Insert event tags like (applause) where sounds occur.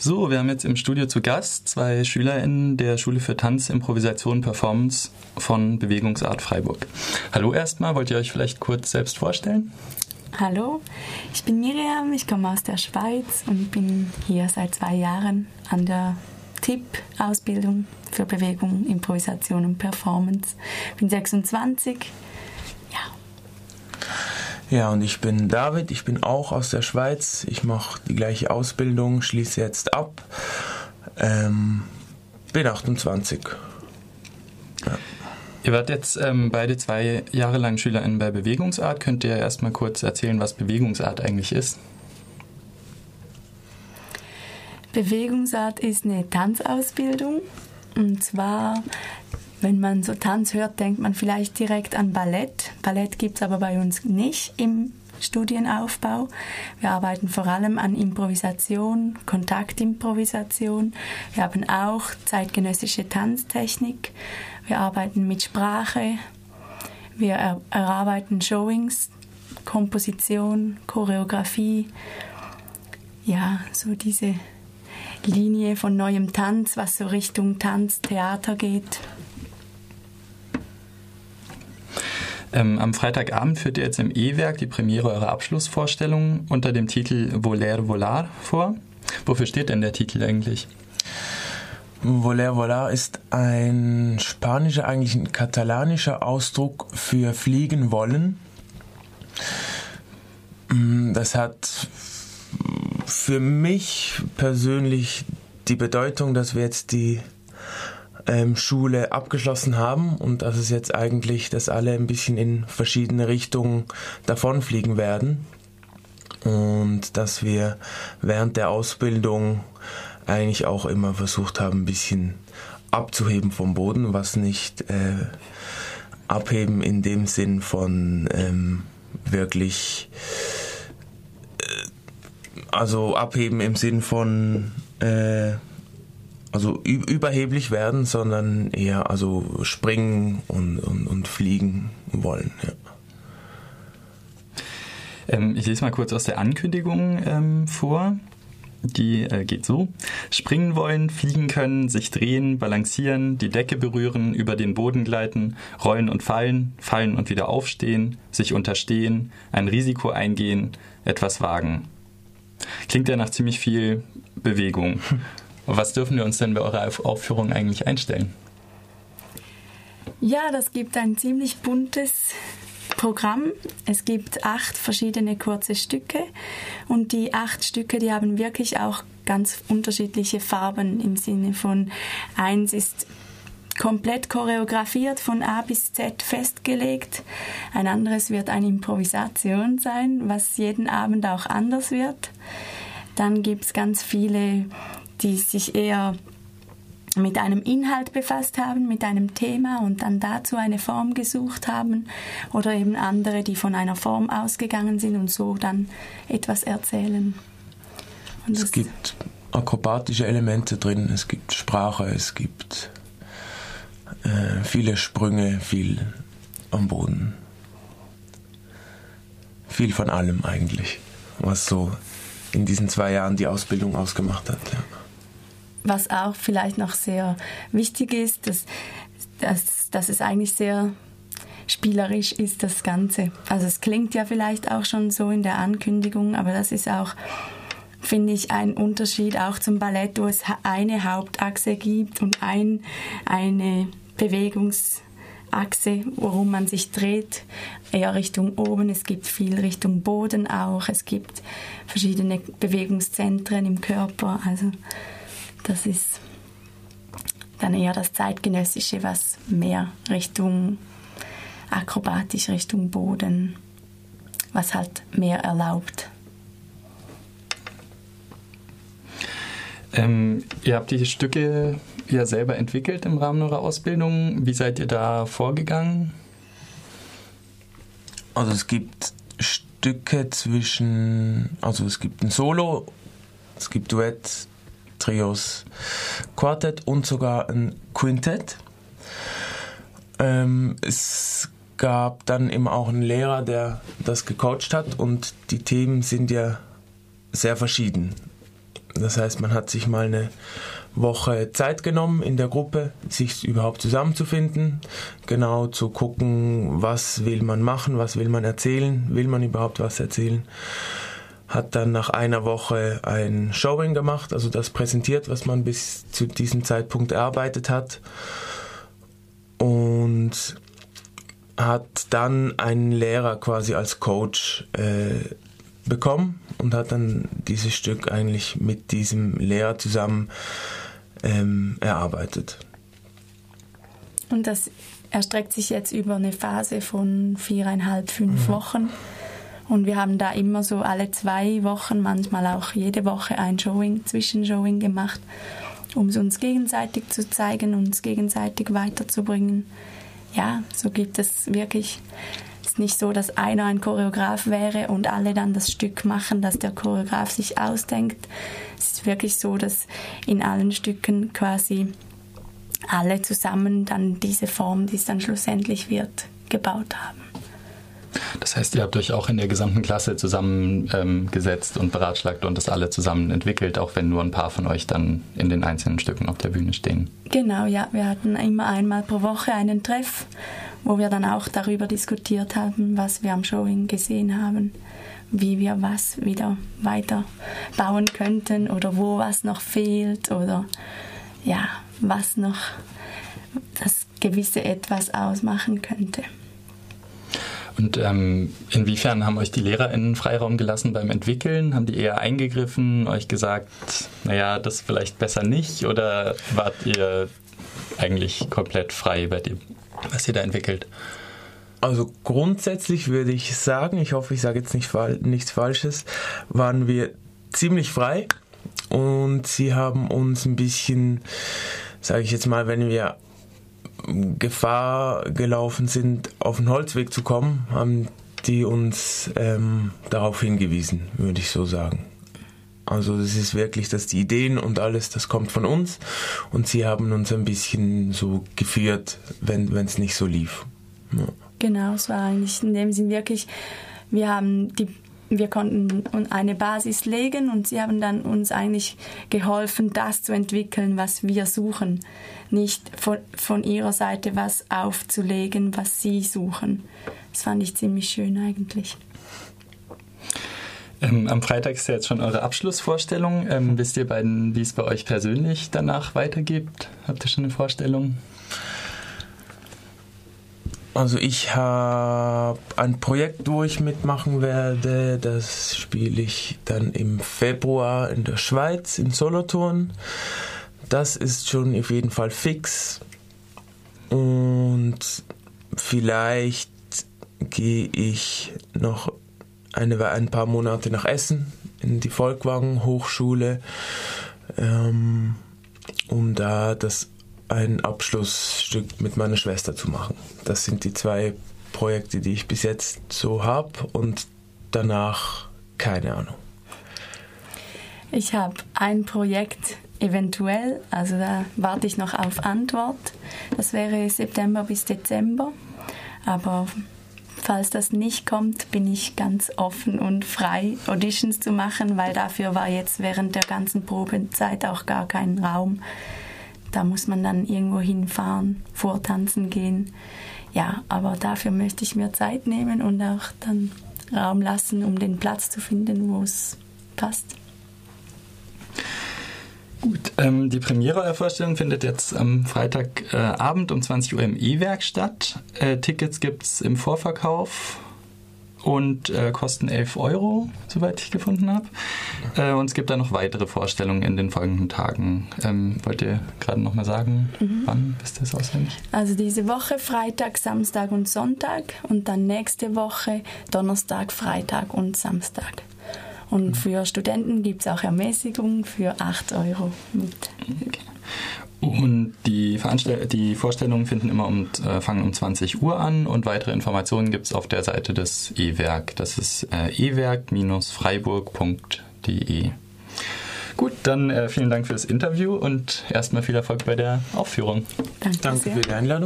So, wir haben jetzt im Studio zu Gast zwei SchülerInnen der Schule für Tanz, Improvisation, Performance von Bewegungsart Freiburg. Hallo erstmal, wollt ihr euch vielleicht kurz selbst vorstellen? Hallo, ich bin Miriam, ich komme aus der Schweiz und bin hier seit zwei Jahren an der TIP Ausbildung für Bewegung, Improvisation und Performance. Bin 26. Ja. Und ich bin David, ich bin auch aus der Schweiz. Ich mache die gleiche Ausbildung, schließe jetzt ab. Ähm, bin 28. Ja. Ihr wart jetzt ähm, beide zwei Jahre lang SchülerInnen bei Bewegungsart. Könnt ihr erstmal kurz erzählen, was Bewegungsart eigentlich ist? Bewegungsart ist eine Tanzausbildung. Und zwar wenn man so Tanz hört, denkt man vielleicht direkt an Ballett. Ballett gibt es aber bei uns nicht im Studienaufbau. Wir arbeiten vor allem an Improvisation, Kontaktimprovisation. Wir haben auch zeitgenössische Tanztechnik. Wir arbeiten mit Sprache. Wir er erarbeiten Showings, Komposition, Choreografie. Ja, so diese Linie von neuem Tanz, was so Richtung Tanz, Theater geht. Ähm, am Freitagabend führt ihr jetzt im E-Werk die Premiere eurer Abschlussvorstellung unter dem Titel Voler Volar vor. Wofür steht denn der Titel eigentlich? Voler Volar ist ein spanischer, eigentlich ein katalanischer Ausdruck für fliegen wollen. Mm, das hat für mich persönlich die Bedeutung, dass wir jetzt die ähm, Schule abgeschlossen haben und dass es jetzt eigentlich, dass alle ein bisschen in verschiedene Richtungen davonfliegen werden und dass wir während der Ausbildung eigentlich auch immer versucht haben, ein bisschen abzuheben vom Boden, was nicht äh, abheben in dem Sinn von ähm, wirklich, äh, also abheben im Sinn von äh, also überheblich werden, sondern eher also springen und, und, und fliegen wollen. Ja. Ähm, ich lese mal kurz aus der Ankündigung ähm, vor. Die äh, geht so. Springen wollen, fliegen können, sich drehen, balancieren, die Decke berühren, über den Boden gleiten, rollen und fallen, fallen und wieder aufstehen, sich unterstehen, ein Risiko eingehen, etwas wagen. Klingt ja nach ziemlich viel Bewegung. (laughs) Was dürfen wir uns denn bei eurer Aufführung eigentlich einstellen? Ja, das gibt ein ziemlich buntes Programm. Es gibt acht verschiedene kurze Stücke und die acht Stücke, die haben wirklich auch ganz unterschiedliche Farben im Sinne von eins ist komplett choreografiert von A bis Z festgelegt. Ein anderes wird eine Improvisation sein, was jeden Abend auch anders wird. Dann gibt es ganz viele die sich eher mit einem Inhalt befasst haben, mit einem Thema und dann dazu eine Form gesucht haben oder eben andere, die von einer Form ausgegangen sind und so dann etwas erzählen. Und es gibt akrobatische Elemente drin, es gibt Sprache, es gibt äh, viele Sprünge, viel am Boden. Viel von allem eigentlich, was so in diesen zwei Jahren die Ausbildung ausgemacht hat. Ja was auch vielleicht noch sehr wichtig ist, dass, dass, dass es eigentlich sehr spielerisch ist, das Ganze. Also es klingt ja vielleicht auch schon so in der Ankündigung, aber das ist auch, finde ich, ein Unterschied auch zum Ballett, wo es eine Hauptachse gibt und ein, eine Bewegungsachse, worum man sich dreht, eher Richtung oben. Es gibt viel Richtung Boden auch. Es gibt verschiedene Bewegungszentren im Körper. Also das ist dann eher das zeitgenössische, was mehr Richtung akrobatisch, Richtung Boden, was halt mehr erlaubt. Ähm, ihr habt die Stücke ja selber entwickelt im Rahmen eurer Ausbildung. Wie seid ihr da vorgegangen? Also es gibt Stücke zwischen, also es gibt ein Solo, es gibt Duett, Trios, Quartett und sogar ein Quintett. Ähm, es gab dann immer auch einen Lehrer, der das gecoacht hat und die Themen sind ja sehr verschieden. Das heißt, man hat sich mal eine Woche Zeit genommen in der Gruppe, sich überhaupt zusammenzufinden, genau zu gucken, was will man machen, was will man erzählen, will man überhaupt was erzählen. Hat dann nach einer Woche ein Showing gemacht, also das präsentiert, was man bis zu diesem Zeitpunkt erarbeitet hat. Und hat dann einen Lehrer quasi als Coach äh, bekommen und hat dann dieses Stück eigentlich mit diesem Lehrer zusammen ähm, erarbeitet. Und das erstreckt sich jetzt über eine Phase von viereinhalb, fünf mhm. Wochen. Und wir haben da immer so alle zwei Wochen, manchmal auch jede Woche ein Showing, Zwischenshowing gemacht, um es uns gegenseitig zu zeigen, uns gegenseitig weiterzubringen. Ja, so gibt es wirklich ist nicht so, dass einer ein Choreograf wäre und alle dann das Stück machen, das der Choreograf sich ausdenkt. Es ist wirklich so, dass in allen Stücken quasi alle zusammen dann diese Form, die es dann schlussendlich wird, gebaut haben. Das heißt, ihr habt euch auch in der gesamten Klasse zusammengesetzt ähm, und beratschlagt und das alle zusammen entwickelt, auch wenn nur ein paar von euch dann in den einzelnen Stücken auf der Bühne stehen. Genau, ja. Wir hatten immer einmal pro Woche einen Treff, wo wir dann auch darüber diskutiert haben, was wir am Showing gesehen haben, wie wir was wieder weiter bauen könnten oder wo was noch fehlt oder ja, was noch das gewisse etwas ausmachen könnte. Und ähm, inwiefern haben euch die LehrerInnen Freiraum gelassen beim Entwickeln? Haben die eher eingegriffen, euch gesagt, naja, das vielleicht besser nicht? Oder wart ihr eigentlich komplett frei bei dem, was ihr da entwickelt? Also grundsätzlich würde ich sagen, ich hoffe, ich sage jetzt nicht, nichts Falsches, waren wir ziemlich frei und sie haben uns ein bisschen, sage ich jetzt mal, wenn wir Gefahr gelaufen sind, auf den Holzweg zu kommen, haben die uns ähm, darauf hingewiesen, würde ich so sagen. Also das ist wirklich, dass die Ideen und alles, das kommt von uns und sie haben uns ein bisschen so geführt, wenn es nicht so lief. Ja. Genau, es war eigentlich in dem Sinn wirklich, wir haben die wir konnten eine Basis legen und sie haben dann uns eigentlich geholfen, das zu entwickeln, was wir suchen. Nicht von, von ihrer Seite was aufzulegen, was sie suchen. Das fand ich ziemlich schön eigentlich. Ähm, am Freitag ist ja jetzt schon eure Abschlussvorstellung. Ähm, wisst ihr beiden, wie es bei euch persönlich danach weitergeht? Habt ihr schon eine Vorstellung? Also ich habe ein Projekt, wo ich mitmachen werde. Das spiele ich dann im Februar in der Schweiz, in Solothurn. Das ist schon auf jeden Fall fix. Und vielleicht gehe ich noch eine, ein paar Monate nach Essen in die Volkwang Hochschule, ähm, um da das ein Abschlussstück mit meiner Schwester zu machen. Das sind die zwei Projekte, die ich bis jetzt so habe und danach keine Ahnung. Ich habe ein Projekt eventuell, also da warte ich noch auf Antwort. Das wäre September bis Dezember. Aber falls das nicht kommt, bin ich ganz offen und frei, Auditions zu machen, weil dafür war jetzt während der ganzen Probezeit auch gar kein Raum da muss man dann irgendwo hinfahren, vortanzen gehen. Ja, aber dafür möchte ich mir Zeit nehmen und auch dann Raum lassen, um den Platz zu finden, wo es passt. Gut, ähm, die Premiere eurer Vorstellung findet jetzt am Freitagabend äh, um 20 Uhr im E-Werk statt. Äh, Tickets gibt es im Vorverkauf und äh, kosten 11 Euro, soweit ich gefunden habe. Äh, und es gibt dann noch weitere Vorstellungen in den folgenden Tagen. Ähm, wollt ihr gerade noch mal sagen, mhm. wann ist das auswendig? Also diese Woche Freitag, Samstag und Sonntag und dann nächste Woche Donnerstag, Freitag und Samstag. Und mhm. für Studenten gibt es auch Ermäßigung für 8 Euro mit. Okay. Und die, die Vorstellungen finden immer um, äh, fangen um 20 Uhr an und weitere Informationen gibt es auf der Seite des E-Werk. Das ist äh, ewerk-freiburg.de. Gut, dann äh, vielen Dank für das Interview und erstmal viel Erfolg bei der Aufführung. Danke, Danke für die Einladung.